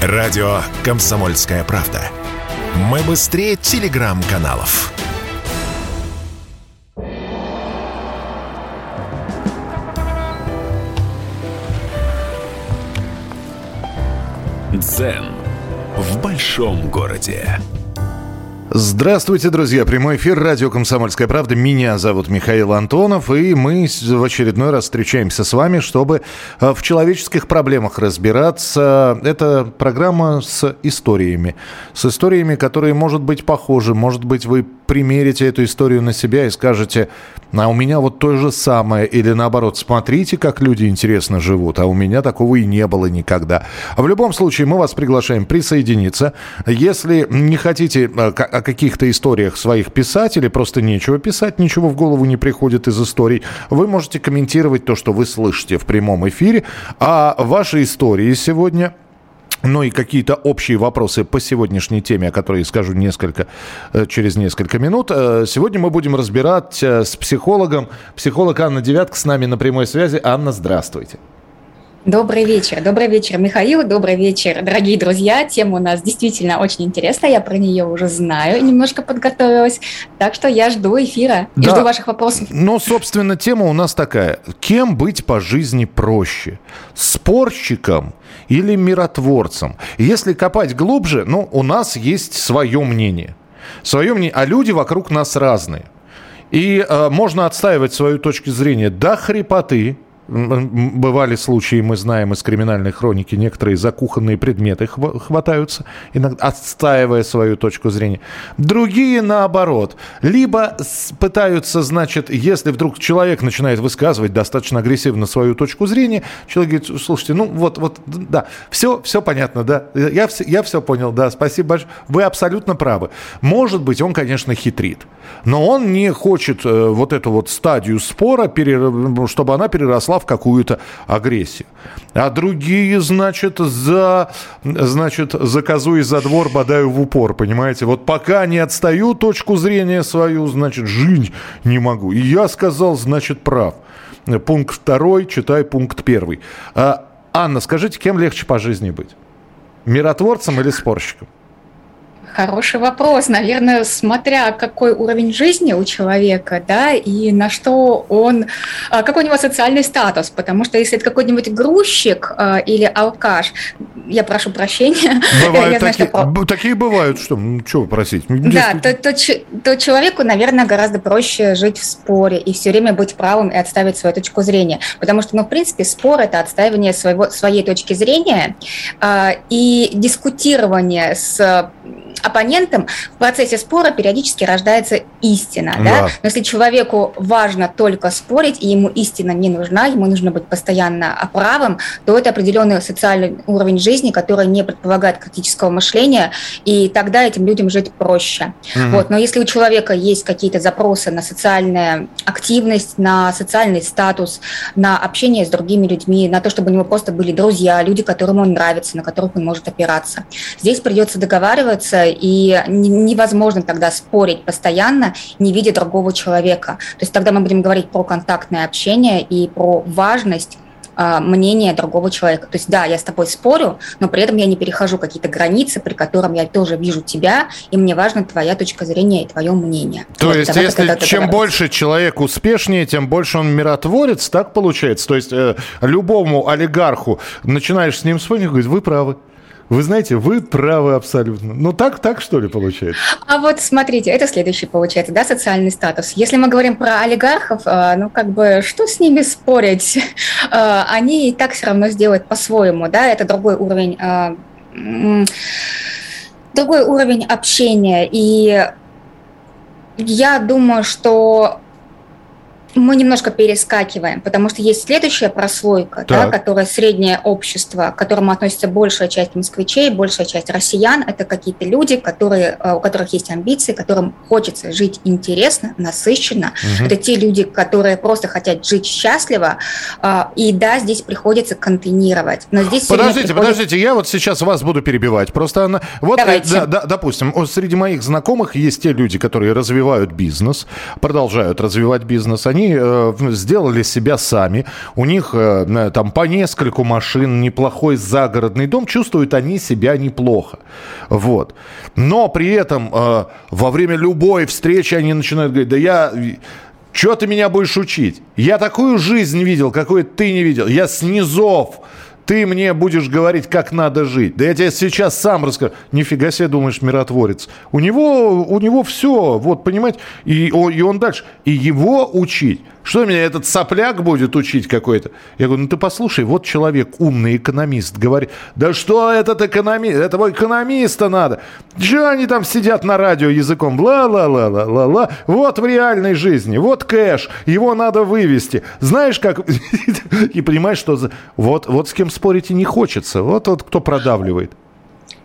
Радио «Комсомольская правда». Мы быстрее телеграм-каналов. Дзен в большом городе. Здравствуйте, друзья. Прямой эфир радио «Комсомольская правда». Меня зовут Михаил Антонов, и мы в очередной раз встречаемся с вами, чтобы э, в человеческих проблемах разбираться. Это программа с историями. С историями, которые, может быть, похожи. Может быть, вы примерите эту историю на себя и скажете, а у меня вот то же самое. Или наоборот, смотрите, как люди интересно живут, а у меня такого и не было никогда. В любом случае, мы вас приглашаем присоединиться. Если не хотите э, о каких-то историях своих писать или просто нечего писать, ничего в голову не приходит из историй, вы можете комментировать то, что вы слышите в прямом эфире. А ваши истории сегодня ну и какие-то общие вопросы по сегодняшней теме, о которой я скажу несколько, э, через несколько минут. Э, сегодня мы будем разбирать э, с психологом. Психолог Анна Девятка с нами на прямой связи. Анна, здравствуйте. Добрый вечер. Добрый вечер, Михаил. Добрый вечер, дорогие друзья. Тема у нас действительно очень интересная. Я про нее уже знаю и немножко подготовилась. Так что я жду эфира и да. жду ваших вопросов. Ну, собственно, тема у нас такая. Кем быть по жизни проще? Спорщиком или миротворцем? Если копать глубже, ну, у нас есть свое мнение. Свое мнение, а люди вокруг нас разные. И э, можно отстаивать свою точку зрения до хрипоты, Бывали случаи, мы знаем из криминальной хроники, некоторые закухонные предметы хватаются, иногда отстаивая свою точку зрения. Другие наоборот. Либо пытаются, значит, если вдруг человек начинает высказывать достаточно агрессивно свою точку зрения, человек говорит, слушайте, ну вот, вот, да, все, все понятно, да, я все, я все понял, да, спасибо большое. Вы абсолютно правы. Может быть, он, конечно, хитрит, но он не хочет э, вот эту вот стадию спора, чтобы она переросла в какую-то агрессию. А другие, значит, за, значит, за козу и за двор бодаю в упор, понимаете? Вот пока не отстаю точку зрения свою, значит, жить не могу. И я сказал, значит, прав. Пункт второй, читай пункт первый. А, Анна, скажите, кем легче по жизни быть? Миротворцем или спорщиком? Хороший вопрос. Наверное, смотря какой уровень жизни у человека, да, и на что он, а, какой у него социальный статус. Потому что если это какой-нибудь грузчик а, или алкаш, я прошу прощения. Бывают я такие, знаю, что... такие бывают, что, ну, что просить? Да, то, то, то человеку, наверное, гораздо проще жить в споре и все время быть правым и отставить свою точку зрения. Потому что, ну, в принципе, спор – это отстаивание своего, своей точки зрения э, и дискутирование с оппонентом в процессе спора периодически рождается истина. Да. Да? Но если человеку важно только спорить, и ему истина не нужна, ему нужно быть постоянно правым, то это определенный социальный уровень жизни, который не предполагает критического мышления, и тогда этим людям жить проще. Угу. Вот. Но если у человека есть какие-то запросы на социальную активность, на социальный статус, на общение с другими людьми, на то, чтобы у него просто были друзья, люди, которым он нравится, на которых он может опираться, здесь придется договариваться и невозможно тогда спорить постоянно, не видя другого человека. То есть тогда мы будем говорить про контактное общение и про важность а, мнения другого человека. То есть, да, я с тобой спорю, но при этом я не перехожу какие-то границы, при котором я тоже вижу тебя, и мне важна твоя точка зрения и твое мнение. То вот, есть, если чем больше человек успешнее, тем больше он миротворец, так получается? То есть, э, любому олигарху начинаешь с ним спорить, говорит, вы правы. Вы знаете, вы правы абсолютно. Ну так, так что ли получается? А вот смотрите, это следующий получается, да, социальный статус. Если мы говорим про олигархов, а, ну как бы что с ними спорить? А, они и так все равно сделают по-своему, да, это другой уровень а, другой уровень общения. И я думаю, что мы немножко перескакиваем, потому что есть следующая прослойка, да, которая среднее общество, к которому относится большая часть москвичей, большая часть россиян. Это какие-то люди, которые, э, у которых есть амбиции, которым хочется жить интересно, насыщенно. Угу. Это те люди, которые просто хотят жить счастливо. Э, и да, здесь приходится контейнировать. Но здесь подождите, приходит... подождите, я вот сейчас вас буду перебивать. Просто она... вот, э, да, да, допустим, среди моих знакомых есть те люди, которые развивают бизнес, продолжают развивать бизнес. Они э, сделали себя сами, у них э, там по нескольку машин, неплохой загородный дом, чувствуют они себя неплохо. Вот. Но при этом э, во время любой встречи они начинают говорить, да я... Что ты меня будешь учить? Я такую жизнь видел, какой ты не видел. Я снизов ты мне будешь говорить, как надо жить. Да я тебе сейчас сам расскажу. Нифига себе, думаешь, миротворец. У него, у него все, вот, понимаете, и, и он дальше. И его учить что меня этот сопляк будет учить какой-то? Я говорю, ну ты послушай, вот человек, умный экономист, говорит, да что этот экономист, этого экономиста надо. Что они там сидят на радио языком, ла-ла-ла-ла-ла-ла, вот в реальной жизни, вот кэш, его надо вывести. Знаешь, как... И понимаешь, что... Вот, вот с кем спорить и не хочется, вот вот кто продавливает.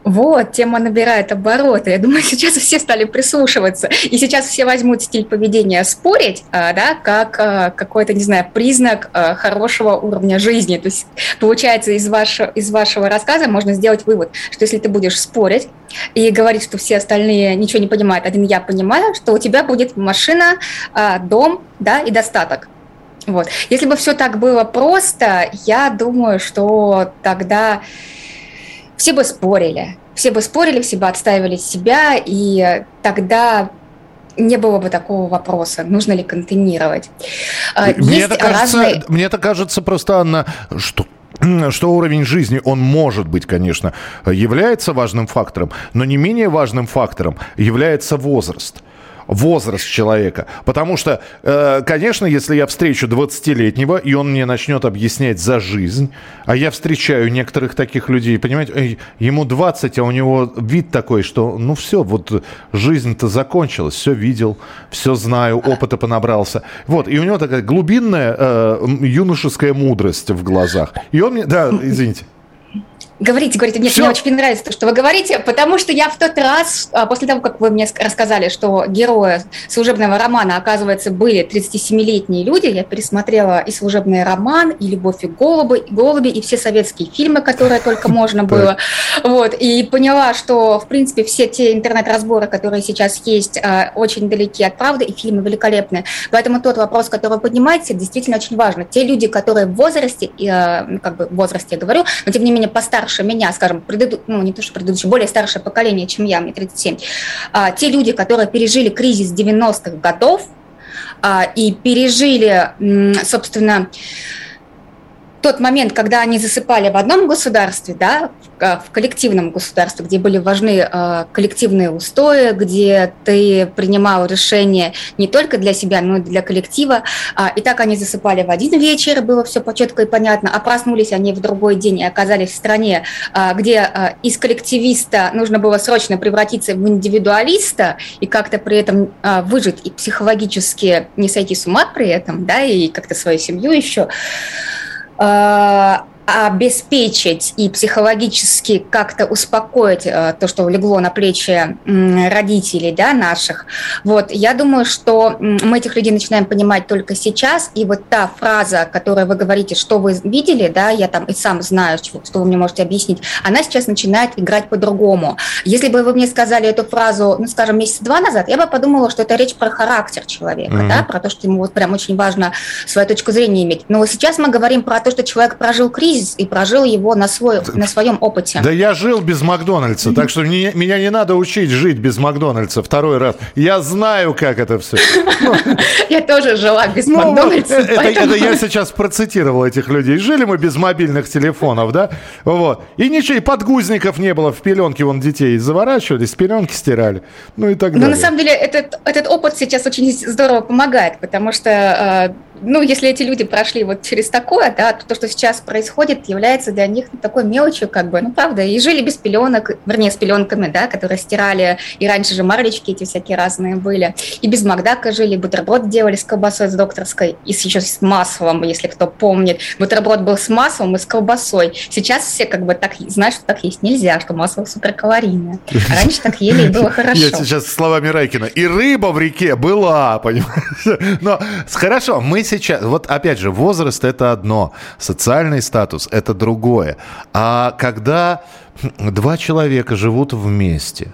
Вот, тема набирает обороты. Я думаю, сейчас все стали прислушиваться. И сейчас все возьмут стиль поведения спорить, а, да, как а, какой-то, не знаю, признак а, хорошего уровня жизни. То есть, получается, из вашего, из вашего рассказа можно сделать вывод, что если ты будешь спорить и говорить, что все остальные ничего не понимают, один я понимаю, что у тебя будет машина, дом, да, и достаток. Вот. Если бы все так было просто, я думаю, что тогда все бы спорили. Все бы спорили, все бы отстаивали себя, и тогда не было бы такого вопроса, нужно ли контейнировать. А, мне это, кажется, разные... мне это кажется просто, Анна, что что уровень жизни, он может быть, конечно, является важным фактором, но не менее важным фактором является возраст возраст человека. Потому что, э, конечно, если я встречу 20-летнего, и он мне начнет объяснять за жизнь, а я встречаю некоторых таких людей, понимаете, ему 20, а у него вид такой, что, ну все, вот жизнь-то закончилась, все видел, все знаю, опыта понабрался. Вот, и у него такая глубинная э, юношеская мудрость в глазах. И он мне, да, извините. Говорите, говорите. Нет, Все. мне очень нравится то, что вы говорите, потому что я в тот раз, а, после того, как вы мне рассказали, что герои служебного романа, оказывается, были 37-летние люди, я пересмотрела и служебный роман, и «Любовь и голуби», и голуби, и все советские фильмы, которые только можно было. Вот, и поняла, что, в принципе, все те интернет-разборы, которые сейчас есть, а, очень далеки от правды, и фильмы великолепные. Поэтому тот вопрос, который вы поднимаете, действительно очень важно. Те люди, которые в возрасте, а, как бы в возрасте я говорю, но тем не менее постарше, старше меня, скажем, преду... ну, не то, что предыдущее, более старшее поколение, чем я, мне 37, а, те люди, которые пережили кризис 90-х годов а, и пережили, собственно, тот момент, когда они засыпали в одном государстве, да, в, коллективном государстве, где были важны э, коллективные устои, где ты принимал решения не только для себя, но и для коллектива. А, и так они засыпали в один вечер, было все четко и понятно, а проснулись они в другой день и оказались в стране, а, где а, из коллективиста нужно было срочно превратиться в индивидуалиста и как-то при этом выжить и психологически не сойти с ума при этом, да, и как-то свою семью еще. Uh, обеспечить и психологически как-то успокоить э, то, что легло на плечи родителей да, наших. Вот, я думаю, что мы этих людей начинаем понимать только сейчас, и вот та фраза, которую вы говорите, что вы видели, да, я там и сам знаю, что вы мне можете объяснить, она сейчас начинает играть по-другому. Если бы вы мне сказали эту фразу, ну, скажем, месяц-два назад, я бы подумала, что это речь про характер человека, mm-hmm. да, про то, что ему вот прям очень важно свою точку зрения иметь. Но сейчас мы говорим про то, что человек прожил кризис, кризис и прожил его на, свой, на своем опыте. Да я жил без Макдональдса, так что мне, меня не надо учить жить без Макдональдса второй раз. Я знаю, как это все. Я тоже жила без ну, Макдональдса. Это я сейчас процитировал этих людей. Жили мы без мобильных телефонов, да? Вот. И ничего, и подгузников не было в пеленке, вон детей заворачивались, пеленки стирали, ну и так далее. Ну, на самом деле, этот, этот опыт сейчас очень здорово помогает, потому что э, ну, если эти люди прошли вот через такое, да, то, то, что сейчас происходит, является для них такой мелочью, как бы, ну, правда, и жили без пеленок, вернее, с пеленками, да, которые стирали, и раньше же марлечки эти всякие разные были, и без Макдака жили, бутерброд делали с колбасой, с докторской, и еще с маслом, если кто помнит. Бутерброд был с маслом и с колбасой. Сейчас все как бы так знают, что так есть нельзя, что масло суперкалорийное. А раньше так ели, и было хорошо. Я сейчас словами Райкина. И рыба в реке была, понимаешь? Но хорошо, мы сейчас, вот опять же, возраст это одно, социальный статус это другое. А когда два человека живут вместе,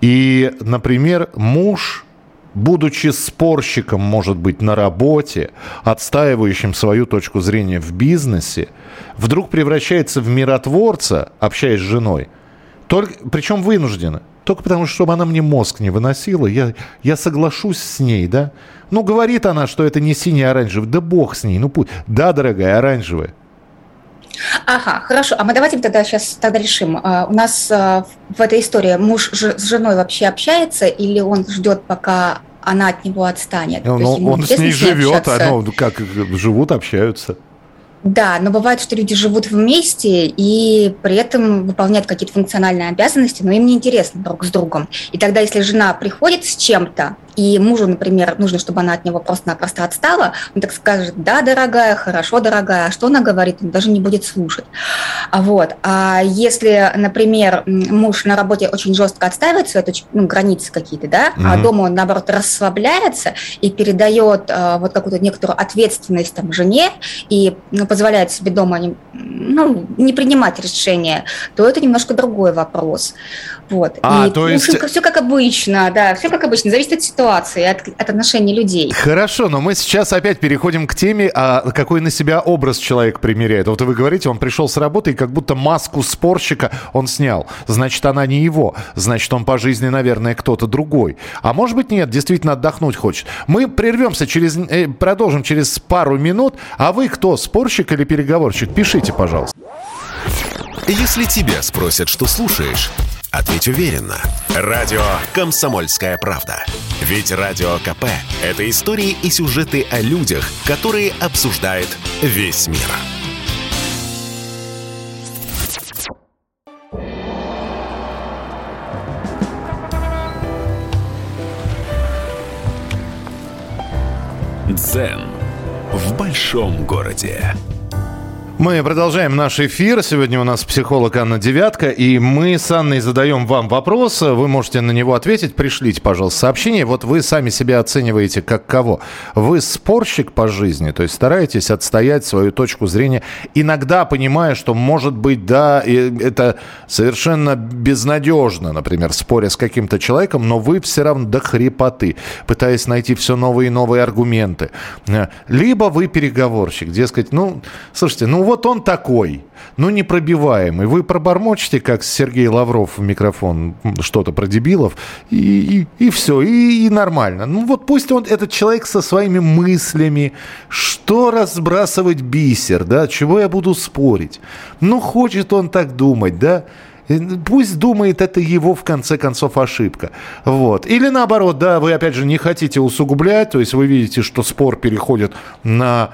и, например, муж будучи спорщиком, может быть, на работе, отстаивающим свою точку зрения в бизнесе, вдруг превращается в миротворца, общаясь с женой, только, причем вынужденно, только потому, что чтобы она мне мозг не выносила, я, я соглашусь с ней, да? Ну, говорит она, что это не синий, а оранжевый. Да бог с ней, ну пусть. Да, дорогая, оранжевая. Ага, хорошо. А мы давайте тогда сейчас тогда решим. Uh, у нас uh, в этой истории муж с женой вообще общается или он ждет, пока она от него отстанет? Ну, он, он с ней живет, а ну, как живут, общаются. Да, но бывает, что люди живут вместе и при этом выполняют какие-то функциональные обязанности, но им не интересно друг с другом. И тогда, если жена приходит с чем-то, и мужу, например, нужно, чтобы она от него просто-напросто отстала, он так скажет, да, дорогая, хорошо, дорогая, а что она говорит, он даже не будет слушать. А вот. А если, например, муж на работе очень жестко отстаивает свои ну, границы какие-то, да, mm-hmm. а дома он, наоборот, расслабляется и передает а, вот какую-то некоторую ответственность там жене и ну, позволяет себе дома не, ну, не принимать решения, то это немножко другой вопрос. Вот. А, и, то есть... Ну, все как обычно, да, все как обычно, зависит от ситуации, от, от отношений людей. Хорошо, но мы сейчас опять переходим к теме, а какой на себя образ человек примеряет. Вот вы говорите, он пришел с работы, и как будто маску спорщика он снял. Значит, она не его. Значит, он по жизни, наверное, кто-то другой. А может быть, нет, действительно отдохнуть хочет. Мы прервемся через... Э, продолжим через пару минут. А вы кто, спорщик или переговорщик? Пишите, пожалуйста. Если тебя спросят, что слушаешь, ответь уверенно. Радио «Комсомольская правда». Ведь Радио КП – это истории и сюжеты о людях, которые обсуждает весь мир. Дзен в большом городе. Мы продолжаем наш эфир. Сегодня у нас психолог Анна Девятка, и мы с Анной задаем вам вопрос. Вы можете на него ответить. Пришлите, пожалуйста, сообщение. Вот вы сами себя оцениваете как кого? Вы спорщик по жизни, то есть стараетесь отстоять свою точку зрения, иногда понимая, что, может быть, да, это совершенно безнадежно, например, споря с каким-то человеком, но вы все равно до хрипоты, пытаясь найти все новые и новые аргументы. Либо вы переговорщик, дескать, ну, слушайте, ну вот он такой, ну непробиваемый. Вы пробормочете, как Сергей Лавров в микрофон, что-то про дебилов, и, и, и все, и, и нормально. Ну вот пусть он, этот человек со своими мыслями, что разбрасывать бисер, да, чего я буду спорить. Ну хочет он так думать, да, Пусть думает, это его, в конце концов, ошибка. Вот. Или наоборот, да, вы, опять же, не хотите усугублять, то есть вы видите, что спор переходит на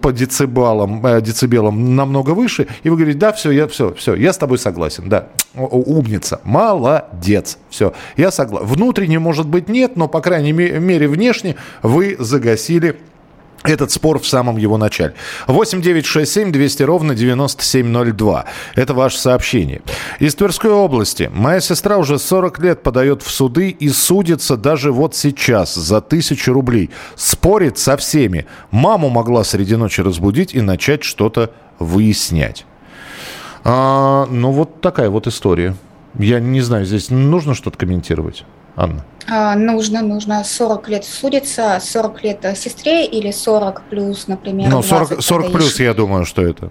по децибалам, э, децибелам намного выше, и вы говорите, да, все, я, все, все, я с тобой согласен, да, умница, молодец, все, я согласен. Внутренне, может быть, нет, но, по крайней мере, внешне вы загасили этот спор в самом его начале. 8 9 6 7 200 ровно 9702. Это ваше сообщение. Из Тверской области. Моя сестра уже 40 лет подает в суды и судится даже вот сейчас за тысячу рублей. Спорит со всеми. Маму могла среди ночи разбудить и начать что-то выяснять. А, ну, вот такая вот история. Я не знаю, здесь нужно что-то комментировать, Анна? А, нужно, нужно 40 лет судиться, 40 лет сестре или 40 плюс, например. Ну, 40, 40 плюс, я думаю, что это.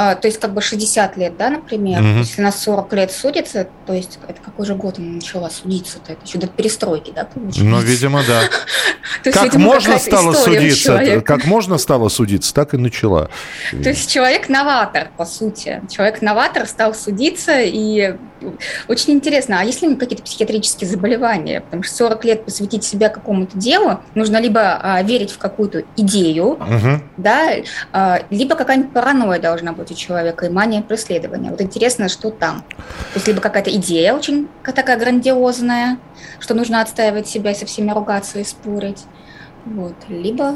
А, то есть как бы 60 лет, да, например, угу. если на 40 лет судится, то есть это какой же год она начала судиться-то, это еще до перестройки, да, получается? Ну, видимо, да. Как можно стало судиться, как можно стало судиться, так и начала. То есть человек-новатор, по сути. Человек-новатор стал судиться, и очень интересно, а есть ли какие-то психиатрические заболевания? Потому что 40 лет посвятить себя какому-то делу, нужно либо а, верить в какую-то идею, да, а, либо какая-нибудь паранойя должна быть у человека и мания преследования. Вот интересно, что там. То есть либо какая-то идея очень такая грандиозная, что нужно отстаивать себя со всеми ругаться и спорить, вот, либо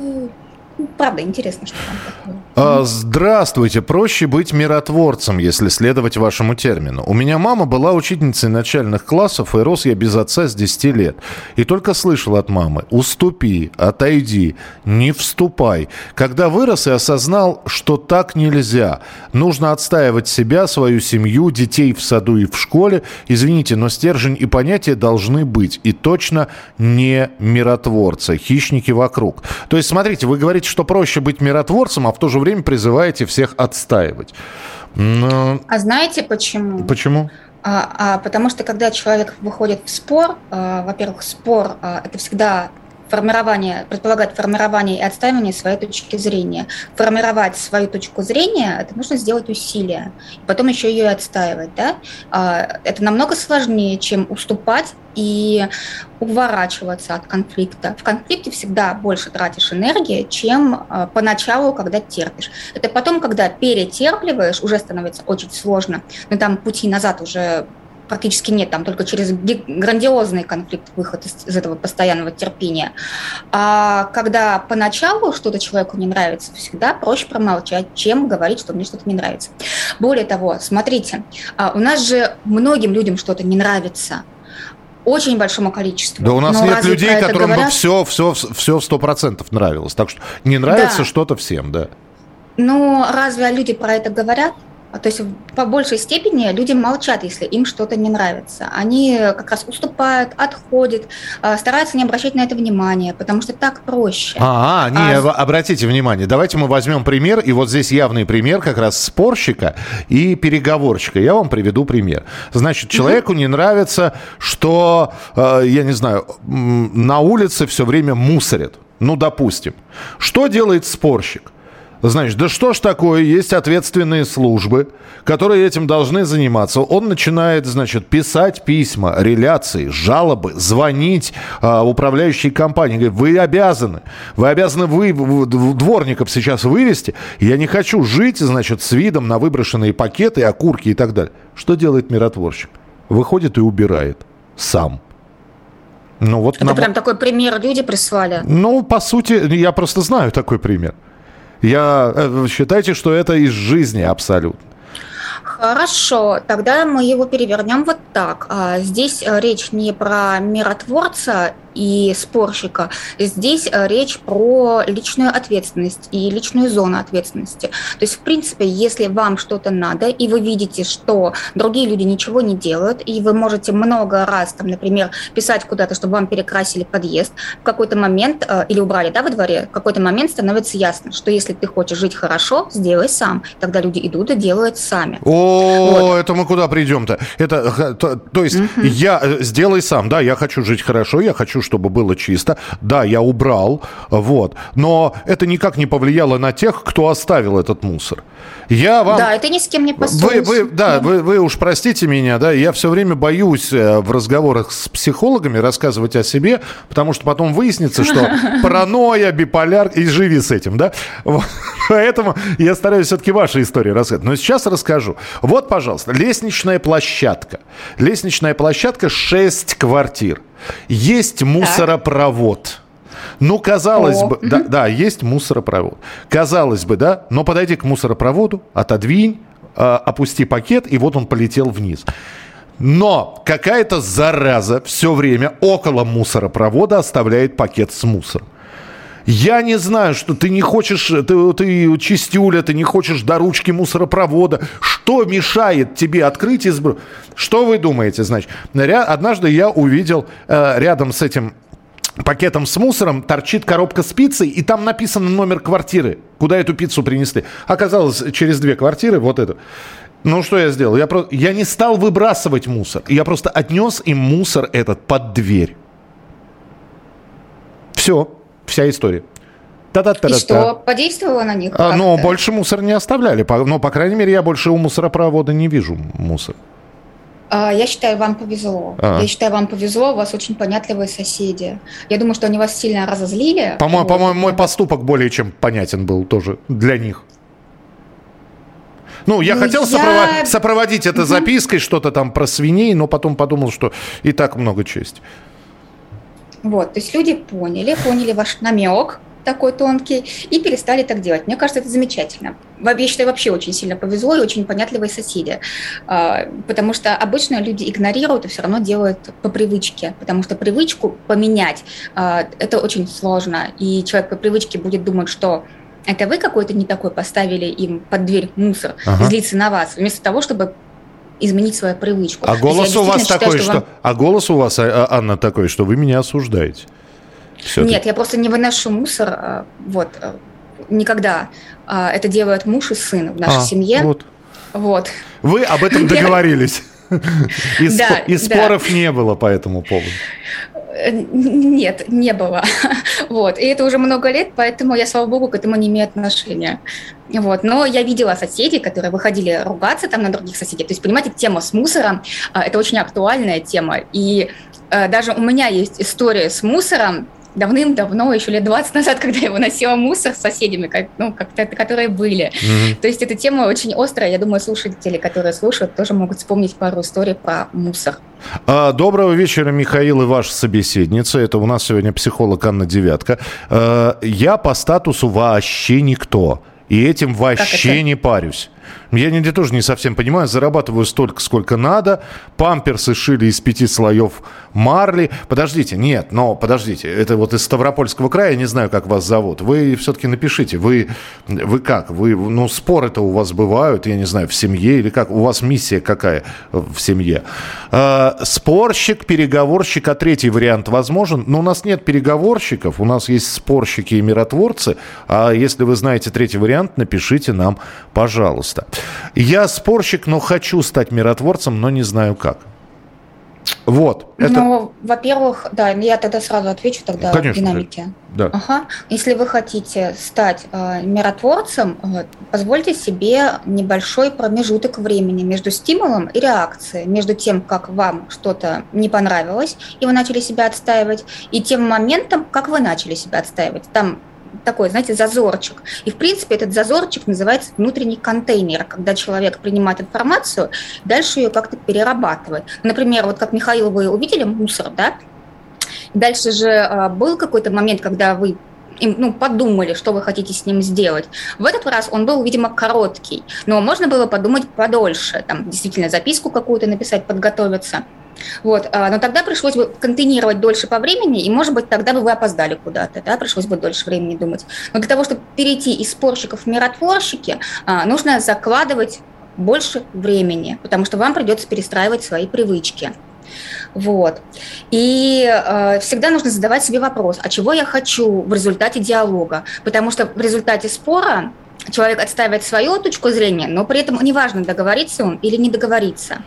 правда, интересно, что там такое. А, здравствуйте. Проще быть миротворцем, если следовать вашему термину. У меня мама была учительницей начальных классов, и рос я без отца с 10 лет. И только слышал от мамы, уступи, отойди, не вступай. Когда вырос и осознал, что так нельзя. Нужно отстаивать себя, свою семью, детей в саду и в школе. Извините, но стержень и понятия должны быть. И точно не миротворца. Хищники вокруг. То есть, смотрите, вы говорите, что проще быть миротворцем, а в то же время призываете всех отстаивать. Но... А знаете почему? Почему? А, а, потому что когда человек выходит в спор, а, во-первых, спор а, это всегда формирование, предполагает формирование и отстаивание своей точки зрения. Формировать свою точку зрения, это нужно сделать усилия, потом еще ее отстаивать. Да? А, это намного сложнее, чем уступать и уворачиваться от конфликта. В конфликте всегда больше тратишь энергии, чем а, поначалу, когда терпишь. Это потом, когда перетерпливаешь, уже становится очень сложно, но там пути назад уже практически нет, там только через грандиозный конфликт выход из, из этого постоянного терпения. А когда поначалу что-то человеку не нравится, всегда проще промолчать, чем говорить, что мне что-то не нравится. Более того, смотрите, а у нас же многим людям что-то не нравится, очень большому количеству. Да у нас Но нет людей, которым говорят... бы все, все, все сто процентов нравилось. Так что не нравится да. что-то всем, да. Ну, разве люди про это говорят? А, то есть по большей степени люди молчат, если им что-то не нравится. Они как раз уступают, отходят, а, стараются не обращать на это внимания, потому что так проще. А, -а не, а... обратите внимание, давайте мы возьмем пример, и вот здесь явный пример как раз спорщика и переговорщика. Я вам приведу пример. Значит, человеку не нравится, что, я не знаю, на улице все время мусорят. Ну, допустим. Что делает спорщик? Значит, да что ж такое, есть ответственные службы, которые этим должны заниматься. Он начинает, значит, писать письма, реляции, жалобы, звонить а, управляющей компании. Говорит, вы обязаны, вы обязаны вы, дворников сейчас вывести. Я не хочу жить, значит, с видом на выброшенные пакеты, окурки и так далее. Что делает миротворщик? Выходит и убирает сам. Ну, вот Это нам... прям такой пример люди прислали? Ну, по сути, я просто знаю такой пример. Я э, считайте, что это из жизни абсолютно. Хорошо, тогда мы его перевернем вот так. А, здесь э, речь не про миротворца и спорщика. Здесь э, речь про личную ответственность и личную зону ответственности. То есть, в принципе, если вам что-то надо, и вы видите, что другие люди ничего не делают, и вы можете много раз, там, например, писать куда-то, чтобы вам перекрасили подъезд, в какой-то момент, э, или убрали да, во дворе, в какой-то момент становится ясно, что если ты хочешь жить хорошо, сделай сам. Тогда люди идут и делают сами. О, вот. это мы куда придем-то? Это, то, то есть, угу. я э, сделай сам, да, я хочу жить хорошо, я хочу чтобы было чисто. Да, я убрал, вот. Но это никак не повлияло на тех, кто оставил этот мусор. Я вам... Да, это ни с кем не поссоришься. Вы, вы, да, вы, вы уж простите меня, да, я все время боюсь э, в разговорах с психологами рассказывать о себе, потому что потом выяснится, что паранойя, биполяр, и живи с этим, да. Поэтому я стараюсь все-таки ваши истории рассказать. Но сейчас расскажу. Вот, пожалуйста, лестничная площадка. Лестничная площадка 6 квартир. Есть мусоропровод. Ну, казалось О. бы, да, да, есть мусоропровод. Казалось бы, да, но подойди к мусоропроводу, отодвинь, э, опусти пакет, и вот он полетел вниз. Но какая-то зараза все время около мусоропровода оставляет пакет с мусором. Я не знаю, что ты не хочешь, ты, ты чистюля, ты не хочешь до ручки мусоропровода. Что мешает тебе открыть и Что вы думаете, значит? Однажды я увидел э, рядом с этим пакетом с мусором торчит коробка с пиццей, и там написано номер квартиры, куда эту пиццу принесли. Оказалось, через две квартиры вот эту. Ну, что я сделал? Я, про... я не стал выбрасывать мусор. Я просто отнес им мусор этот под дверь. Все вся история. Та-та-та-та. И что, подействовало на них? А, но больше мусор не оставляли. По, но, по крайней мере, я больше у мусоропровода не вижу мусор. А, я считаю, вам повезло. А. Я считаю, вам повезло, у вас очень понятливые соседи. Я думаю, что они вас сильно разозлили. По-моему, вот. по мой поступок более чем понятен был тоже для них. Ну, я ну, хотел я... Сопров... сопроводить это угу. запиской, что-то там про свиней, но потом подумал, что и так много чести. Вот, то есть люди поняли, поняли ваш намек, такой тонкий, и перестали так делать. Мне кажется, это замечательно. Я считаю, вообще очень сильно повезло и очень понятливые соседи, а, потому что обычно люди игнорируют и все равно делают по привычке, потому что привычку поменять а, – это очень сложно, и человек по привычке будет думать, что это вы какой-то не такой поставили им под дверь мусор, ага. злиться на вас, вместо того, чтобы изменить свою привычку. А голос у вас считаю, такой, что, что вам... а голос у вас, а, Анна, такой, что вы меня осуждаете? Нет, я просто не выношу мусор, а, вот, а, никогда. Это делают муж и сын в нашей а, семье. Вот. Вот. Вы об этом договорились. И, да, спо- и споров не было по этому поводу. Нет, не было. Вот. И это уже много лет, поэтому я, слава богу, к этому не имею отношения. Вот. Но я видела соседей, которые выходили ругаться там на других соседей. То есть, понимаете, тема с мусором – это очень актуальная тема. И э, даже у меня есть история с мусором, давным-давно, еще лет 20 назад, когда я выносила мусор с соседями, как, ну, как-то, которые были. Mm-hmm. То есть эта тема очень острая. Я думаю, слушатели, которые слушают, тоже могут вспомнить пару историй про мусор. А, доброго вечера, Михаил и ваша собеседница. Это у нас сегодня психолог Анна Девятка. А, я по статусу вообще никто. И этим вообще не парюсь. Я не, тоже не совсем понимаю. Зарабатываю столько, сколько надо. Памперсы шили из пяти слоев марли. Подождите, нет, но подождите. Это вот из Ставропольского края, не знаю, как вас зовут. Вы все-таки напишите. Вы, вы как? Вы, ну, споры-то у вас бывают, я не знаю, в семье или как? У вас миссия какая в семье? Э, спорщик, переговорщик, а третий вариант возможен? Но у нас нет переговорщиков, у нас есть спорщики и миротворцы. А если вы знаете третий вариант, напишите нам, пожалуйста. Я спорщик, но хочу стать миротворцем, но не знаю как. Вот. Это... Ну, во-первых, да, я тогда сразу отвечу тогда Конечно, в динамике. Да. Ага. Если вы хотите стать э, миротворцем, э, позвольте себе небольшой промежуток времени между стимулом и реакцией, между тем, как вам что-то не понравилось, и вы начали себя отстаивать, и тем моментом, как вы начали себя отстаивать. Там такой, знаете, зазорчик. И, в принципе, этот зазорчик называется внутренний контейнер, когда человек принимает информацию, дальше ее как-то перерабатывает. Например, вот как Михаил, вы увидели мусор, да? Дальше же а, был какой-то момент, когда вы ну, подумали, что вы хотите с ним сделать. В этот раз он был, видимо, короткий, но можно было подумать подольше, там, действительно, записку какую-то написать, подготовиться. Вот, а, но тогда пришлось бы контейнировать дольше по времени, и, может быть, тогда бы вы опоздали куда-то, да, пришлось бы дольше времени думать. Но для того, чтобы перейти из спорщиков в миротворщики, а, нужно закладывать больше времени, потому что вам придется перестраивать свои привычки. Вот. И э, всегда нужно задавать себе вопрос, а чего я хочу в результате диалога? Потому что в результате спора человек отстаивает свою точку зрения, но при этом неважно, договорится он или не договорится.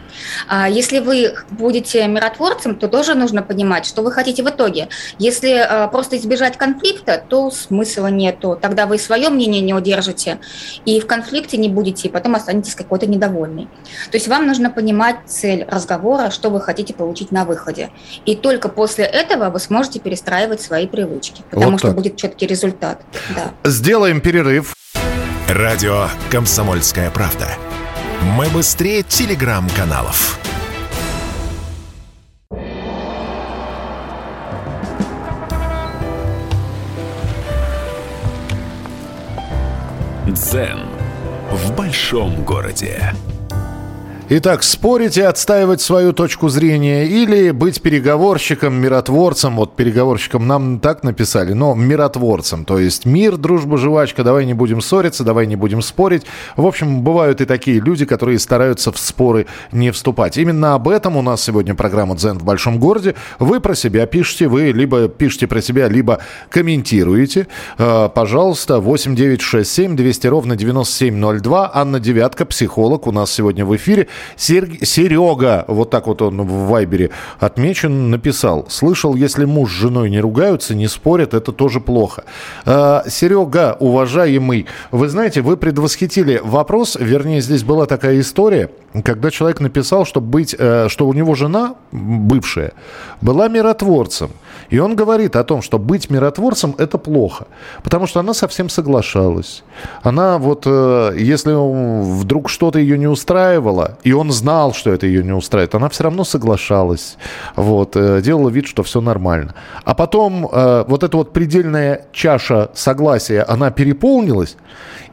А если вы будете миротворцем, то тоже нужно понимать, что вы хотите в итоге. Если а, просто избежать конфликта, то смысла нету. Тогда вы свое мнение не удержите, и в конфликте не будете, и потом останетесь какой-то недовольный. То есть вам нужно понимать цель разговора, что вы хотите получить на выходе. И только после этого вы сможете перестраивать свои привычки, потому вот что будет четкий результат. Да. Сделаем перерыв. Радио «Комсомольская правда». Мы быстрее телеграм-каналов. Дзен в большом городе. Итак, спорить и отстаивать свою точку зрения или быть переговорщиком, миротворцем. Вот переговорщиком нам так написали, но миротворцем. То есть мир, дружба, жвачка, давай не будем ссориться, давай не будем спорить. В общем, бывают и такие люди, которые стараются в споры не вступать. Именно об этом у нас сегодня программа «Дзен в большом городе». Вы про себя пишете, вы либо пишете про себя, либо комментируете. Э, пожалуйста, 8967 200 ровно 9702. Анна Девятка, психолог, у нас сегодня в эфире. Серега, вот так вот он в Вайбере отмечен, написал. Слышал, если муж с женой не ругаются, не спорят, это тоже плохо. А, Серега, уважаемый, вы знаете, вы предвосхитили вопрос, вернее, здесь была такая история – когда человек написал, что, быть, э, что у него жена, бывшая, была миротворцем. И он говорит о том, что быть миротворцем – это плохо, потому что она совсем соглашалась. Она вот, э, если вдруг что-то ее не устраивало, и он знал, что это ее не устраивает, она все равно соглашалась, вот, э, делала вид, что все нормально. А потом вот эта вот предельная чаша согласия, она переполнилась,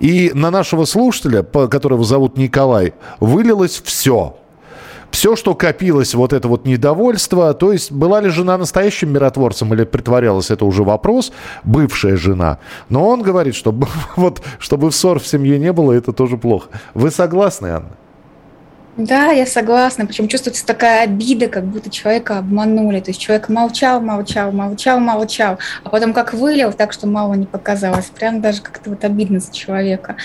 и на нашего слушателя, которого зовут Николай, вылилось все. Все, что копилось, вот это вот недовольство, то есть была ли жена настоящим миротворцем или притворялась, это уже вопрос, бывшая жена. Но он говорит, что вот, чтобы ссор в семье не было, это тоже плохо. Вы согласны, Анна? Да, я согласна. Причем чувствуется такая обида, как будто человека обманули. То есть человек молчал, молчал, молчал, молчал, а потом как вылил, так что мало не показалось. Прям даже как-то вот обидно за человека.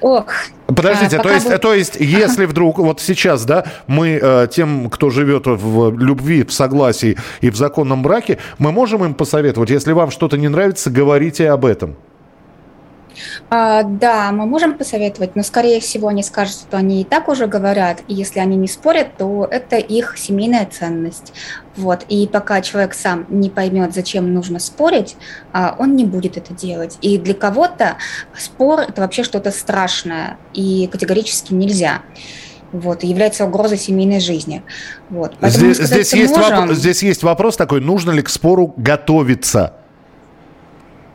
Ох. Подождите, а, то, есть, вы... то есть, если вдруг вот сейчас, да, мы э, тем, кто живет в любви, в согласии и в законном браке, мы можем им посоветовать, если вам что-то не нравится, говорите об этом. А, да, мы можем посоветовать, но, скорее всего, они скажут, что они и так уже говорят, и если они не спорят, то это их семейная ценность. Вот. И пока человек сам не поймет, зачем нужно спорить, а, он не будет это делать. И для кого-то спор – это вообще что-то страшное, и категорически нельзя вот, и является угрозой семейной жизни. Вот. здесь, здесь, есть можем... вопрос, здесь есть вопрос такой, нужно ли к спору готовиться?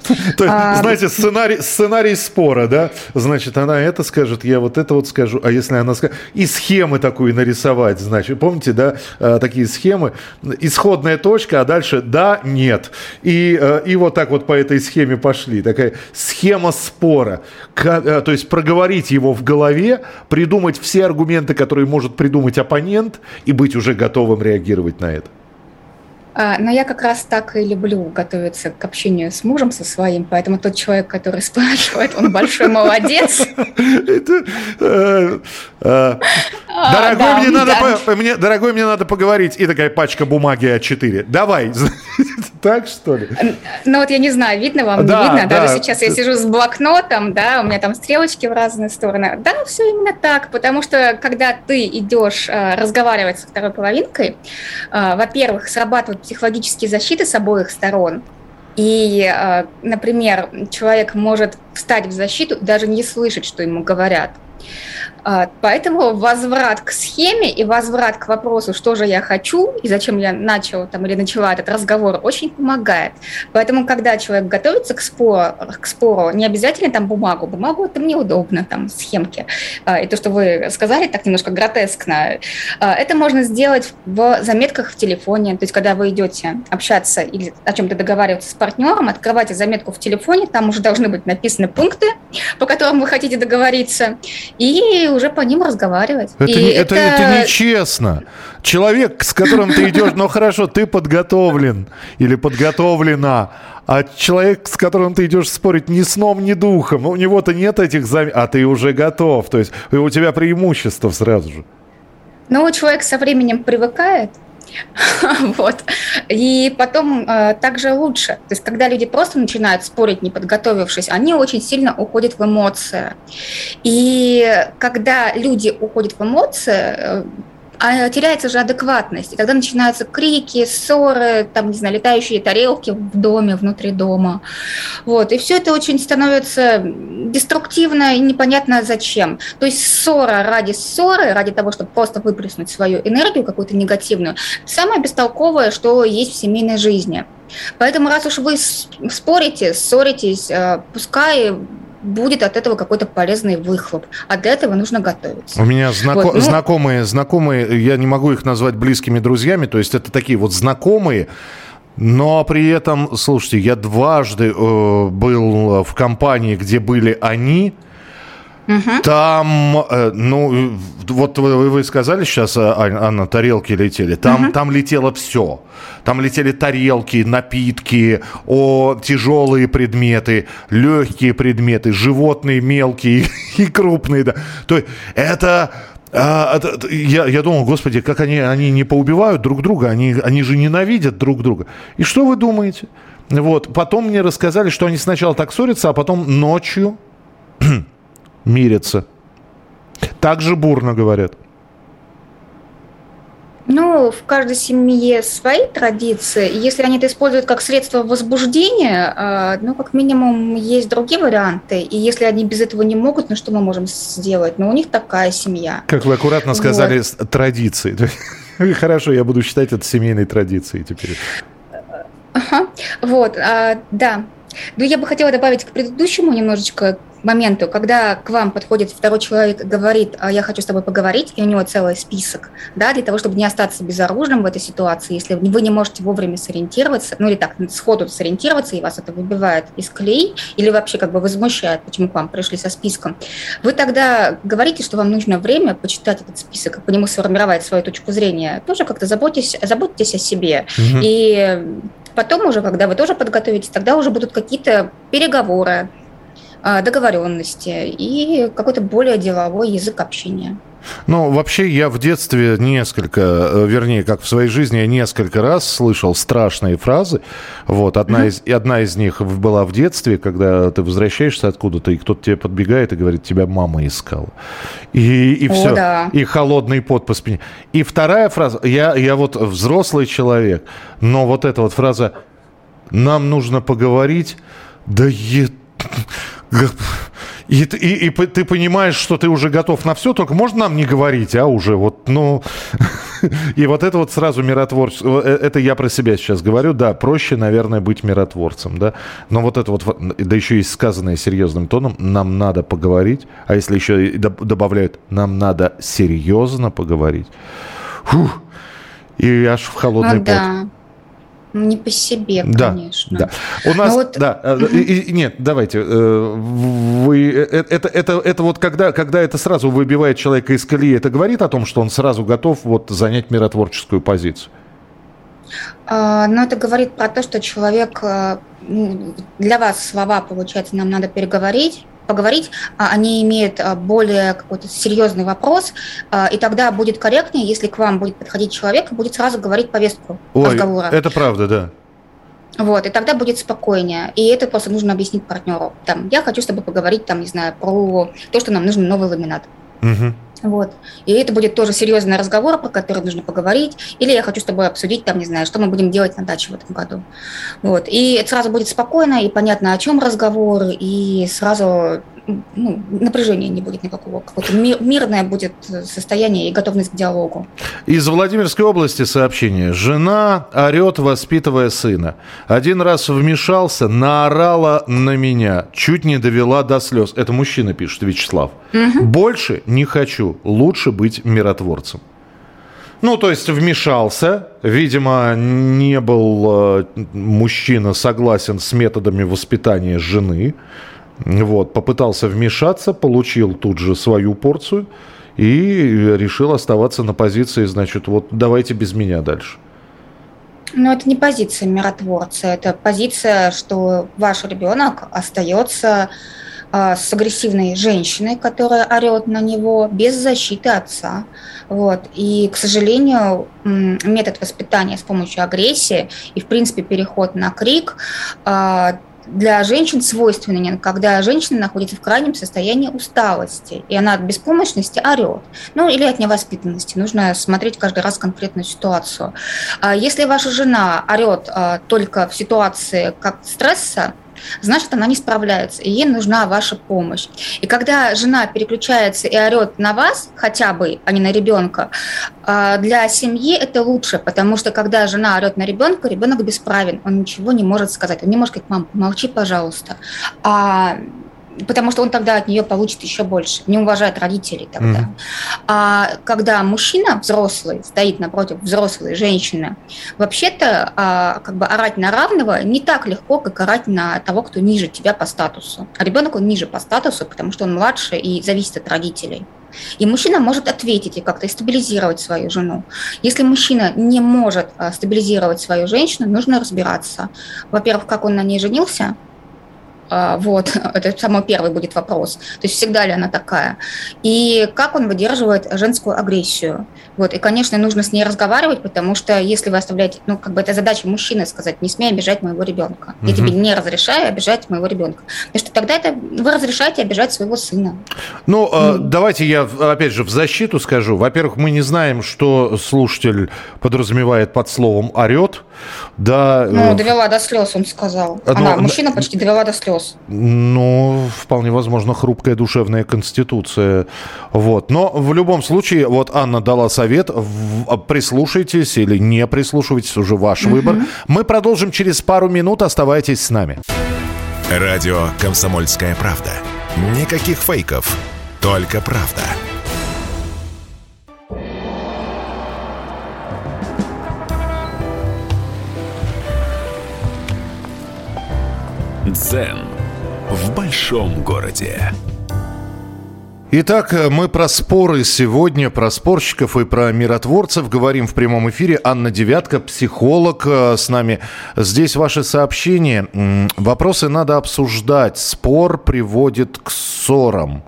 То есть, а... знаете, сценарий, сценарий спора, да? Значит, она это скажет, я вот это вот скажу. А если она скажет... И схемы такую нарисовать, значит. Помните, да, а, такие схемы? Исходная точка, а дальше да, нет. И, а, и вот так вот по этой схеме пошли. Такая схема спора. А, то есть проговорить его в голове, придумать все аргументы, которые может придумать оппонент, и быть уже готовым реагировать на это. А, но я как раз так и люблю готовиться к общению с мужем со своим, поэтому тот человек, который спрашивает, он большой молодец. Дорогой, мне надо поговорить. И такая пачка бумаги А4. Давай. Так, что ли? Ну вот я не знаю, видно вам, не видно. Даже сейчас я сижу с блокнотом, да, у меня там стрелочки в разные стороны. Да, все именно так, потому что когда ты идешь э, разговаривать со второй половинкой, во-первых, срабатывают психологические защиты с обоих сторон. И, э, например, человек может встать в защиту, даже не слышать, что ему говорят. А, поэтому возврат к схеме и возврат к вопросу, что же я хочу и зачем я начал там, или начала этот разговор, очень помогает. Поэтому, когда человек готовится к спору, к спору не обязательно там бумагу. Бумагу это мне удобно, там схемки. А, и то, что вы сказали так немножко гротескно, а, это можно сделать в заметках в телефоне. То есть, когда вы идете общаться или о чем-то договариваться с партнером, открывайте заметку в телефоне, там уже должны быть написаны пункты, по которым вы хотите договориться, и уже по ним разговаривать. Это, не, это... это, это нечестно. Человек, с которым ты идешь, ну хорошо, ты подготовлен или подготовлена, а человек, с которым ты идешь спорить ни сном, ни духом, у него-то нет этих зам... а ты уже готов. То есть у тебя преимущество сразу же. Ну, человек со временем привыкает, Вот. И потом э, также лучше. То есть, когда люди просто начинают спорить, не подготовившись, они очень сильно уходят в эмоции. И когда люди уходят в эмоции, э, а теряется же адекватность. И тогда начинаются крики, ссоры, там, не знаю, летающие тарелки в доме, внутри дома. Вот. И все это очень становится деструктивно и непонятно зачем. То есть ссора ради ссоры, ради того, чтобы просто выплеснуть свою энергию какую-то негативную, самое бестолковое, что есть в семейной жизни. Поэтому раз уж вы спорите, ссоритесь, э, пускай будет от этого какой-то полезный выхлоп. А для этого нужно готовиться. У меня знако- вот, ну... знакомые, знакомые, я не могу их назвать близкими друзьями, то есть это такие вот знакомые, но при этом, слушайте, я дважды э, был в компании, где были они, Угу. Там, э, ну, вот вы, вы сказали сейчас, э, Анна, тарелки летели. Там, угу. там летело все. Там летели тарелки, напитки, о, тяжелые предметы, легкие предметы, животные мелкие и крупные. Да. То есть это а, я, я думал, господи, как они, они не поубивают друг друга, они, они же ненавидят друг друга. И что вы думаете? Вот, потом мне рассказали, что они сначала так ссорятся, а потом ночью мирятся. Так же бурно говорят. Ну, в каждой семье свои традиции. Если они это используют как средство возбуждения, а, ну, как минимум, есть другие варианты. И если они без этого не могут, ну, что мы можем сделать? Ну, у них такая семья. Как вы аккуратно сказали, вот. традиции. Хорошо, я буду считать это семейной традицией теперь. Ага, вот, а, да. Ну, я бы хотела добавить к предыдущему немножечко моменту, когда к вам подходит второй человек и говорит, «А я хочу с тобой поговорить, и у него целый список, да, для того, чтобы не остаться безоружным в этой ситуации, если вы не можете вовремя сориентироваться, ну или так, сходу сориентироваться, и вас это выбивает из колеи, или вообще как бы возмущает, почему к вам пришли со списком, вы тогда говорите, что вам нужно время почитать этот список, по нему сформировать свою точку зрения, тоже как-то заботьтесь, заботьтесь о себе. Угу. И потом уже, когда вы тоже подготовитесь, тогда уже будут какие-то переговоры, договоренности и какой-то более деловой язык общения. Ну, вообще, я в детстве несколько, э, вернее, как в своей жизни, я несколько раз слышал страшные фразы. Вот, одна, mm-hmm. из, одна из них была в детстве, когда ты возвращаешься откуда-то, и кто-то тебе подбегает и говорит, тебя мама искала. И, и О, все. Да. И холодный пот по спине. И вторая фраза, я, я вот взрослый человек, но вот эта вот фраза, нам нужно поговорить, да е и, и, и ты понимаешь, что ты уже готов на все, только можно нам не говорить, а уже вот, ну... И вот это вот сразу миротворчество, э, это я про себя сейчас говорю, да, проще, наверное, быть миротворцем, да, но вот это вот, да еще и сказанное серьезным тоном, нам надо поговорить, а если еще и добавляют, нам надо серьезно поговорить, Фух, и аж в холодный ну, пот. Да. Не по себе, да, конечно. Да. У нас, вот... да, угу. и, и, нет, давайте, э, вы, это, это, это вот когда, когда это сразу выбивает человека из колеи, это говорит о том, что он сразу готов вот занять миротворческую позицию? А, но это говорит про то, что человек, ну, для вас слова, получается, нам надо переговорить, поговорить, а они имеют а, более какой-то серьезный вопрос, а, и тогда будет корректнее, если к вам будет подходить человек и будет сразу говорить повестку Ой, разговора. Это правда, да. Вот, и тогда будет спокойнее. И это просто нужно объяснить партнеру. Там, я хочу с тобой поговорить, там, не знаю, про то, что нам нужен новый ламинат. Угу. Вот. И это будет тоже серьезный разговор, про который нужно поговорить. Или я хочу с тобой обсудить, там, не знаю, что мы будем делать на даче в этом году. Вот. И это сразу будет спокойно и понятно, о чем разговор, и сразу ну, напряжения не будет никакого, какое-то мирное будет состояние и готовность к диалогу. Из Владимирской области сообщение. Жена орет, воспитывая сына. Один раз вмешался, наорала на меня, чуть не довела до слез. Это мужчина пишет, Вячеслав. Угу. Больше не хочу, лучше быть миротворцем. Ну, то есть вмешался, видимо, не был э, мужчина согласен с методами воспитания жены, вот, попытался вмешаться, получил тут же свою порцию и решил оставаться на позиции, значит, вот давайте без меня дальше. Но это не позиция миротворца, это позиция, что ваш ребенок остается э, с агрессивной женщиной, которая орет на него без защиты отца. Вот. И, к сожалению, метод воспитания с помощью агрессии и, в принципе, переход на крик э, для женщин свойственен, когда женщина находится в крайнем состоянии усталости, и она от беспомощности орет. Ну, или от невоспитанности. Нужно смотреть каждый раз конкретную ситуацию. А если ваша жена орет а, только в ситуации как стресса, значит, она не справляется, и ей нужна ваша помощь. И когда жена переключается и орет на вас хотя бы, а не на ребенка, а, для семьи это лучше, потому что когда жена орет на ребенка, ребенок бесправен, он ничего не может сказать, он не может сказать, мам, молчи, пожалуйста. А потому что он тогда от нее получит еще больше, не уважает родителей тогда. Mm. А когда мужчина взрослый стоит напротив взрослой женщины, вообще-то а, как бы орать на равного не так легко, как орать на того, кто ниже тебя по статусу. А ребенок он ниже по статусу, потому что он младше и зависит от родителей. И мужчина может ответить и как-то стабилизировать свою жену. Если мужчина не может а, стабилизировать свою женщину, нужно разбираться. Во-первых, как он на ней женился, вот, это самый первый будет вопрос. То есть всегда ли она такая? И как он выдерживает женскую агрессию? Вот, и, конечно, нужно с ней разговаривать, потому что если вы оставляете, ну, как бы это задача мужчины сказать, не смей обижать моего ребенка. Я угу. тебе не разрешаю обижать моего ребенка. Потому что тогда это вы разрешаете обижать своего сына. Ну, mm. давайте я, опять же, в защиту скажу. Во-первых, мы не знаем, что слушатель подразумевает под словом «орет». Да, ну, э, довела до слез, он сказал. Ну, Она, мужчина почти довела до слез. Ну, вполне возможно, хрупкая душевная конституция. Вот. Но в любом случае, вот Анна дала совет, в, прислушайтесь или не прислушивайтесь, уже ваш угу. выбор. Мы продолжим через пару минут, оставайтесь с нами. Радио «Комсомольская правда». Никаких фейков, только правда. Дзен в большом городе. Итак, мы про споры сегодня, про спорщиков и про миротворцев говорим в прямом эфире. Анна Девятка, психолог э, с нами. Здесь ваши сообщения. Вопросы надо обсуждать. Спор приводит к ссорам.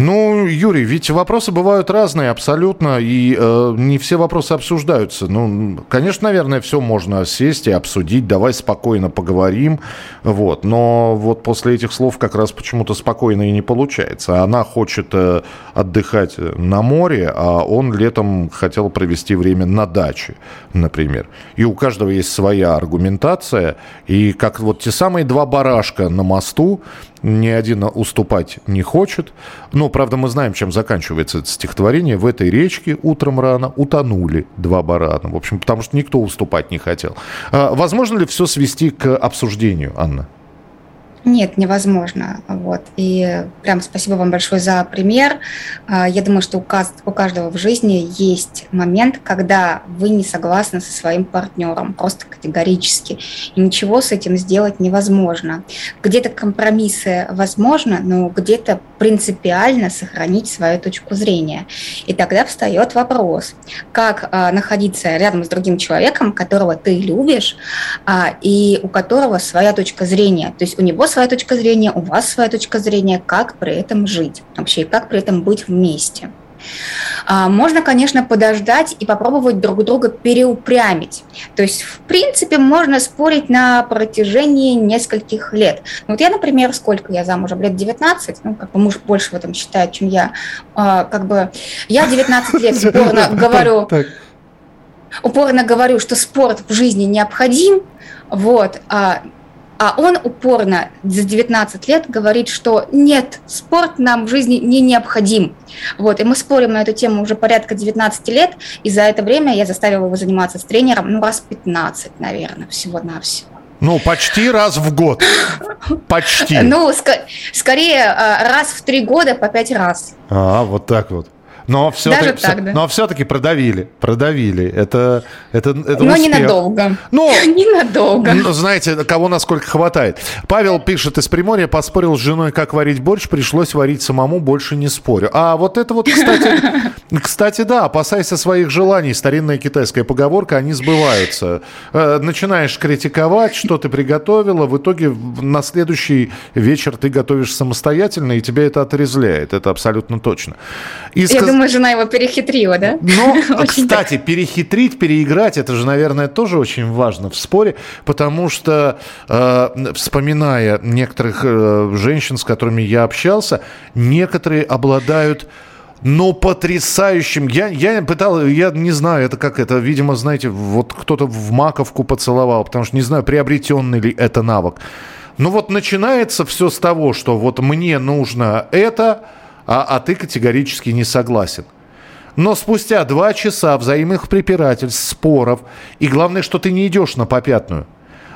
Ну, Юрий, ведь вопросы бывают разные абсолютно, и э, не все вопросы обсуждаются. Ну, конечно, наверное, все можно сесть и обсудить, давай спокойно поговорим, вот. Но вот после этих слов как раз почему-то спокойно и не получается. Она хочет э, отдыхать на море, а он летом хотел провести время на даче, например. И у каждого есть своя аргументация, и как вот те самые два барашка на мосту, ни один уступать не хочет. Но, правда, мы знаем, чем заканчивается это стихотворение. В этой речке утром рано утонули два барана. В общем, потому что никто уступать не хотел. А, возможно ли все свести к обсуждению, Анна? Нет, невозможно. Вот. И прям спасибо вам большое за пример. А, я думаю, что у каждого в жизни есть момент, когда вы не согласны со своим партнером, просто категорически. И ничего с этим сделать невозможно. Где-то компромиссы возможно, но где-то принципиально сохранить свою точку зрения. И тогда встает вопрос, как а, находиться рядом с другим человеком, которого ты любишь, а, и у которого своя точка зрения. То есть у него своя точка зрения, у вас своя точка зрения, как при этом жить вообще, как при этом быть вместе. А, можно, конечно, подождать и попробовать друг друга переупрямить. То есть, в принципе, можно спорить на протяжении нескольких лет. Ну, вот я, например, сколько я замужем? Лет 19, ну, как бы муж больше в этом считает, чем я. А, как бы я 19 лет упорно говорю, упорно говорю, что спорт в жизни необходим, вот, а а он упорно за 19 лет говорит, что нет, спорт нам в жизни не необходим. Вот, и мы спорим на эту тему уже порядка 19 лет, и за это время я заставила его заниматься с тренером, ну, раз 15, наверное, всего-навсего. Ну, почти раз в год. Почти. Ну, ск- скорее а, раз в три года по пять раз. А, вот так вот. Но все-таки, все, так, да. но все-таки продавили, продавили. Это, это, это Но успех. ненадолго. Ну, ненадолго. Ну, знаете, кого насколько хватает. Павел пишет из Приморья, поспорил с женой, как варить борщ, пришлось варить самому, больше не спорю. А вот это вот, кстати, кстати, да, опасайся своих желаний. Старинная китайская поговорка, они сбываются. Э, начинаешь критиковать, что ты приготовила, в итоге на следующий вечер ты готовишь самостоятельно, и тебя это отрезляет. Это абсолютно точно. И Я сказ думаю, жена его перехитрила, да? Ну, кстати, перехитрить, переиграть, это же, наверное, тоже очень важно в споре, потому что, э, вспоминая некоторых э, женщин, с которыми я общался, некоторые обладают но потрясающим. Я, я пытал, я не знаю, это как это, видимо, знаете, вот кто-то в маковку поцеловал, потому что не знаю, приобретенный ли это навык. Ну вот начинается все с того, что вот мне нужно это, а, а ты категорически не согласен. Но спустя два часа взаимных препирательств, споров, и главное, что ты не идешь на попятную.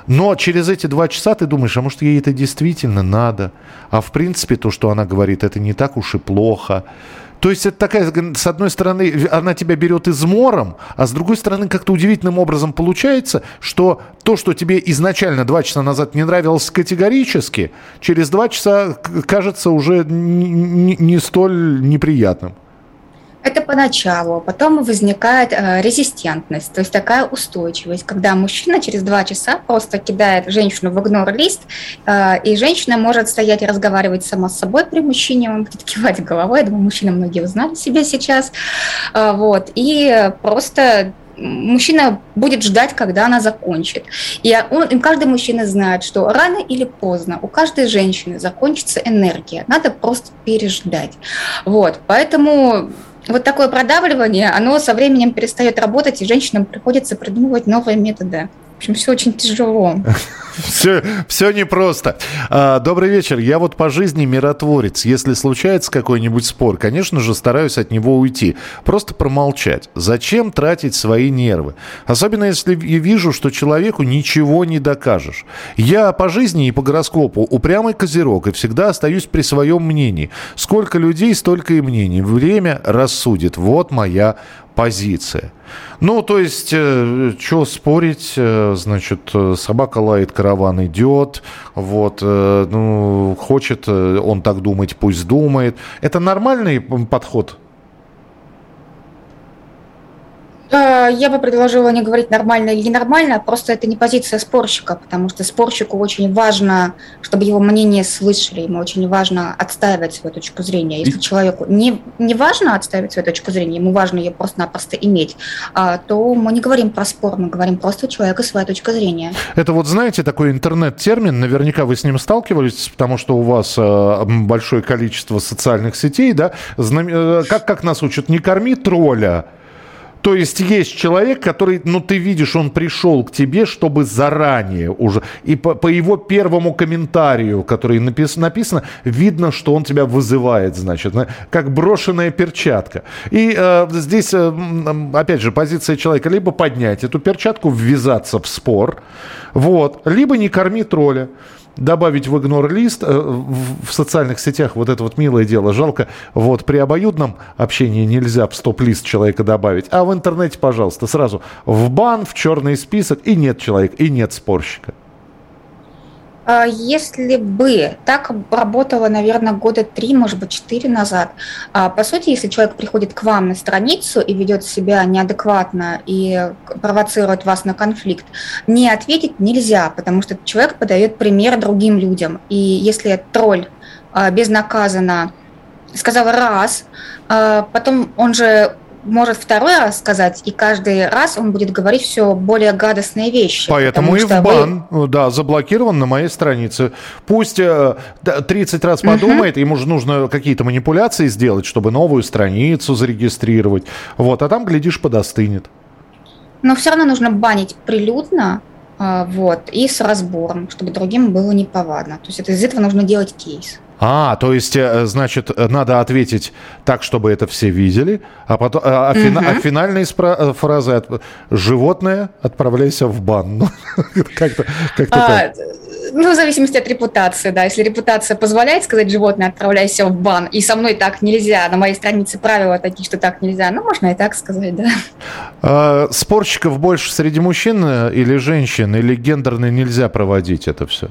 Но через эти два часа ты думаешь, а может ей это действительно надо? А в принципе то, что она говорит, это не так уж и плохо. То есть это такая, с одной стороны, она тебя берет измором, а с другой стороны, как-то удивительным образом получается, что то, что тебе изначально два часа назад не нравилось категорически, через два часа кажется уже не, столь неприятным. Это поначалу, потом возникает э, резистентность, то есть такая устойчивость, когда мужчина через два часа просто кидает женщину в игнор-лист, э, и женщина может стоять и разговаривать сама с собой при мужчине, он будет кивать головой, я думаю, мужчины многие узнали себя сейчас, э, вот, и просто мужчина будет ждать, когда она закончит. И, он, и каждый мужчина знает, что рано или поздно у каждой женщины закончится энергия. Надо просто переждать. Вот, поэтому вот такое продавливание, оно со временем перестает работать, и женщинам приходится придумывать новые методы. Общем, все очень тяжело. Все, все непросто. А, добрый вечер. Я вот по жизни миротворец. Если случается какой-нибудь спор, конечно же, стараюсь от него уйти. Просто промолчать. Зачем тратить свои нервы? Особенно если я вижу, что человеку ничего не докажешь. Я по жизни и по гороскопу упрямый козерог и всегда остаюсь при своем мнении. Сколько людей, столько и мнений. Время рассудит. Вот моя позиция. Ну, то есть, э, что спорить, э, значит, э, собака лает, караван идет, вот, э, ну, хочет э, он так думать, пусть думает. Это нормальный подход Э, я бы предложила не говорить нормально или ненормально, просто это не позиция спорщика, потому что спорщику очень важно, чтобы его мнение слышали, ему очень важно отстаивать свою точку зрения. Если человеку не, не важно отстаивать свою точку зрения, ему важно ее просто-напросто иметь, а, то мы не говорим про спор, мы говорим просто у человека своя точка зрения. Это вот, знаете, такой интернет-термин, наверняка вы с ним сталкивались, потому что у вас э, большое количество социальных сетей, да, э, как, как нас учат, не корми тролля, то есть есть человек, который, ну ты видишь, он пришел к тебе, чтобы заранее уже, и по, по его первому комментарию, который напис, написано, видно, что он тебя вызывает, значит, как брошенная перчатка. И э, здесь, э, опять же, позиция человека либо поднять эту перчатку, ввязаться в спор, вот, либо не корми тролля добавить в игнор-лист. Э, в социальных сетях вот это вот милое дело. Жалко, вот при обоюдном общении нельзя в стоп-лист человека добавить. А в интернете, пожалуйста, сразу в бан, в черный список, и нет человека, и нет спорщика. А если бы так работало, наверное, года три, может быть, четыре назад, а, по сути, если человек приходит к вам на страницу и ведет себя неадекватно и провоцирует вас на конфликт, не ответить нельзя, потому что человек подает пример другим людям. И если тролль а, безнаказанно сказал раз, потом он же может второй раз сказать, и каждый раз он будет говорить все более гадостные вещи. Поэтому и в бан, вы... да, заблокирован на моей странице. Пусть 30 э, раз подумает, угу. ему же нужно какие-то манипуляции сделать, чтобы новую страницу зарегистрировать. Вот, а там, глядишь, подостынет. Но все равно нужно банить прилюдно, э, вот, и с разбором, чтобы другим было неповадно. То есть это, из этого нужно делать кейс. А, то есть, э, значит, надо ответить так, чтобы это все видели, а потом, а, а, фина, угу. а финальные спра- э, фразы от, «животное, отправляйся в бан». Ну, как-то, как-то а, так. Ну, в зависимости от репутации, да. Если репутация позволяет сказать «животное, отправляйся в бан», и со мной так нельзя, на моей странице правила такие, что так нельзя, ну, можно и так сказать, да. А, спорщиков больше среди мужчин э, или женщин, или гендерно нельзя проводить это все?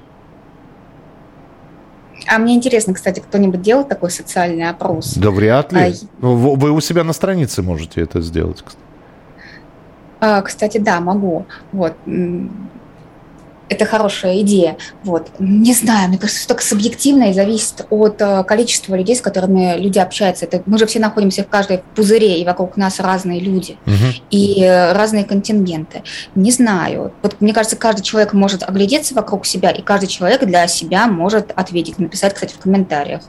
А мне интересно, кстати, кто-нибудь делал такой социальный опрос? Да вряд ли. А... Вы у себя на странице можете это сделать, кстати. А, кстати, да, могу. Вот это хорошая идея. Вот. Не знаю, мне кажется, только субъективно и зависит от э, количества людей, с которыми люди общаются. Это, мы же все находимся в каждой пузыре, и вокруг нас разные люди, угу. и э, разные контингенты. Не знаю. Вот мне кажется, каждый человек может оглядеться вокруг себя, и каждый человек для себя может ответить, написать, кстати, в комментариях.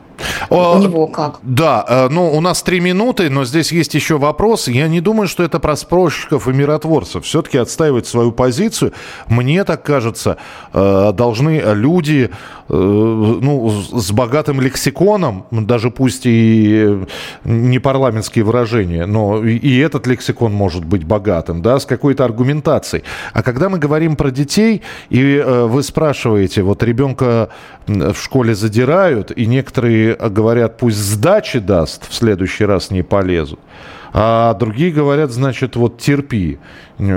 О, у него как? Да, э, ну, у нас три минуты, но здесь есть еще вопрос. Я не думаю, что это про спрощиков и миротворцев. Все-таки отстаивать свою позицию, мне так кажется, Э, должны люди э, ну, с богатым лексиконом, даже пусть и не парламентские выражения, но и этот лексикон может быть богатым, да, с какой-то аргументацией. А когда мы говорим про детей, и э, вы спрашиваете, вот ребенка в школе задирают, и некоторые говорят, пусть сдачи даст, в следующий раз не полезут. А другие говорят, значит, вот терпи.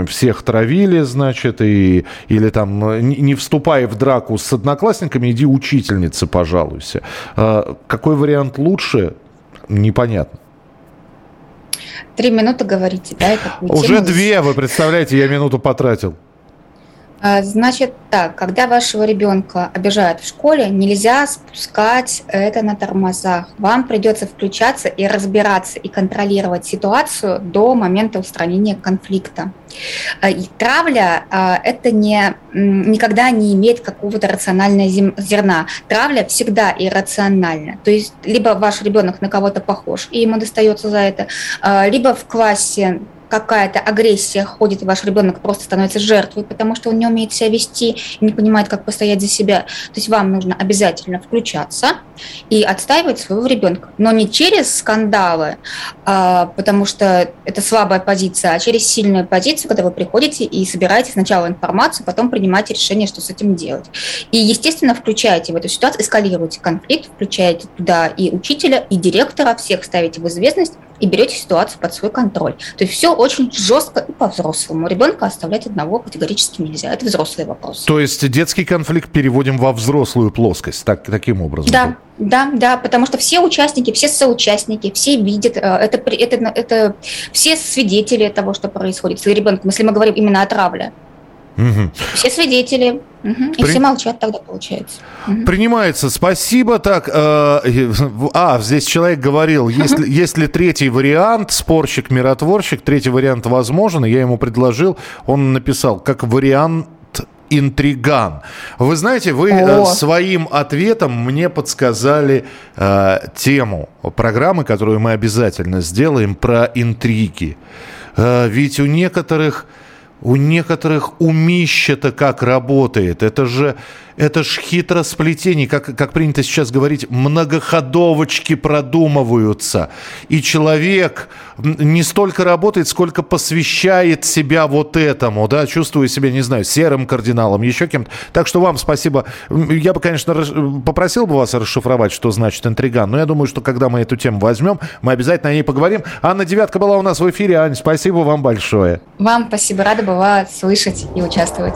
Всех травили, значит, и, или там, не вступая в драку с одноклассниками, иди учительнице пожалуйся. А какой вариант лучше, непонятно. Три минуты говорите, да? Уже две, вы представляете, я минуту потратил. А, значит так, когда вашего ребенка обижают в школе, нельзя спускать это на тормозах. Вам придется включаться и разбираться и контролировать ситуацию до момента устранения конфликта. А, и травля а, это не, никогда не имеет какого-то рационального зерна. Травля всегда иррациональна. То есть либо ваш ребенок на кого-то похож, и ему достается за это, либо в классе какая-то агрессия ходит, и ваш ребенок просто становится жертвой, потому что он не умеет себя вести, не понимает, как постоять за себя. То есть вам нужно обязательно включаться и отстаивать своего ребенка. Но не через скандалы, а, потому что это слабая позиция, а через сильную позицию, когда вы приходите и собираете сначала информацию, потом принимаете решение, что с этим делать. И, естественно, включаете в эту ситуацию, эскалируете конфликт, включаете туда и учителя, и директора, всех ставите в известность, и берете ситуацию под свой контроль. То есть все очень жестко и по-взрослому. Ребенка оставлять одного категорически нельзя. Это взрослый вопрос. То есть детский конфликт переводим во взрослую плоскость, так, таким образом? Да, да, да, потому что все участники, все соучастники, все видят, э, это, это, это все свидетели того, что происходит с ребенком, если мы говорим именно о травле. Угу. Все свидетели. Угу. И При... все молчат тогда, получается. Угу. Принимается. Спасибо. Так, э, а, здесь человек говорил, есть, есть ли третий вариант, спорщик, миротворщик, третий вариант возможен, я ему предложил, он написал, как вариант интриган. Вы знаете, вы э, О. своим ответом мне подсказали э, тему программы, которую мы обязательно сделаем про интриги. Э, ведь у некоторых у некоторых умище-то как работает. Это же это ж хитросплетение, как, как принято сейчас говорить, многоходовочки продумываются. И человек не столько работает, сколько посвящает себя вот этому, да, чувствуя себя, не знаю, серым кардиналом, еще кем-то. Так что вам спасибо. Я бы, конечно, попросил бы вас расшифровать, что значит интриган, но я думаю, что когда мы эту тему возьмем, мы обязательно о ней поговорим. Анна Девятка была у нас в эфире. Ань, спасибо вам большое. Вам спасибо. Рада была слышать и участвовать.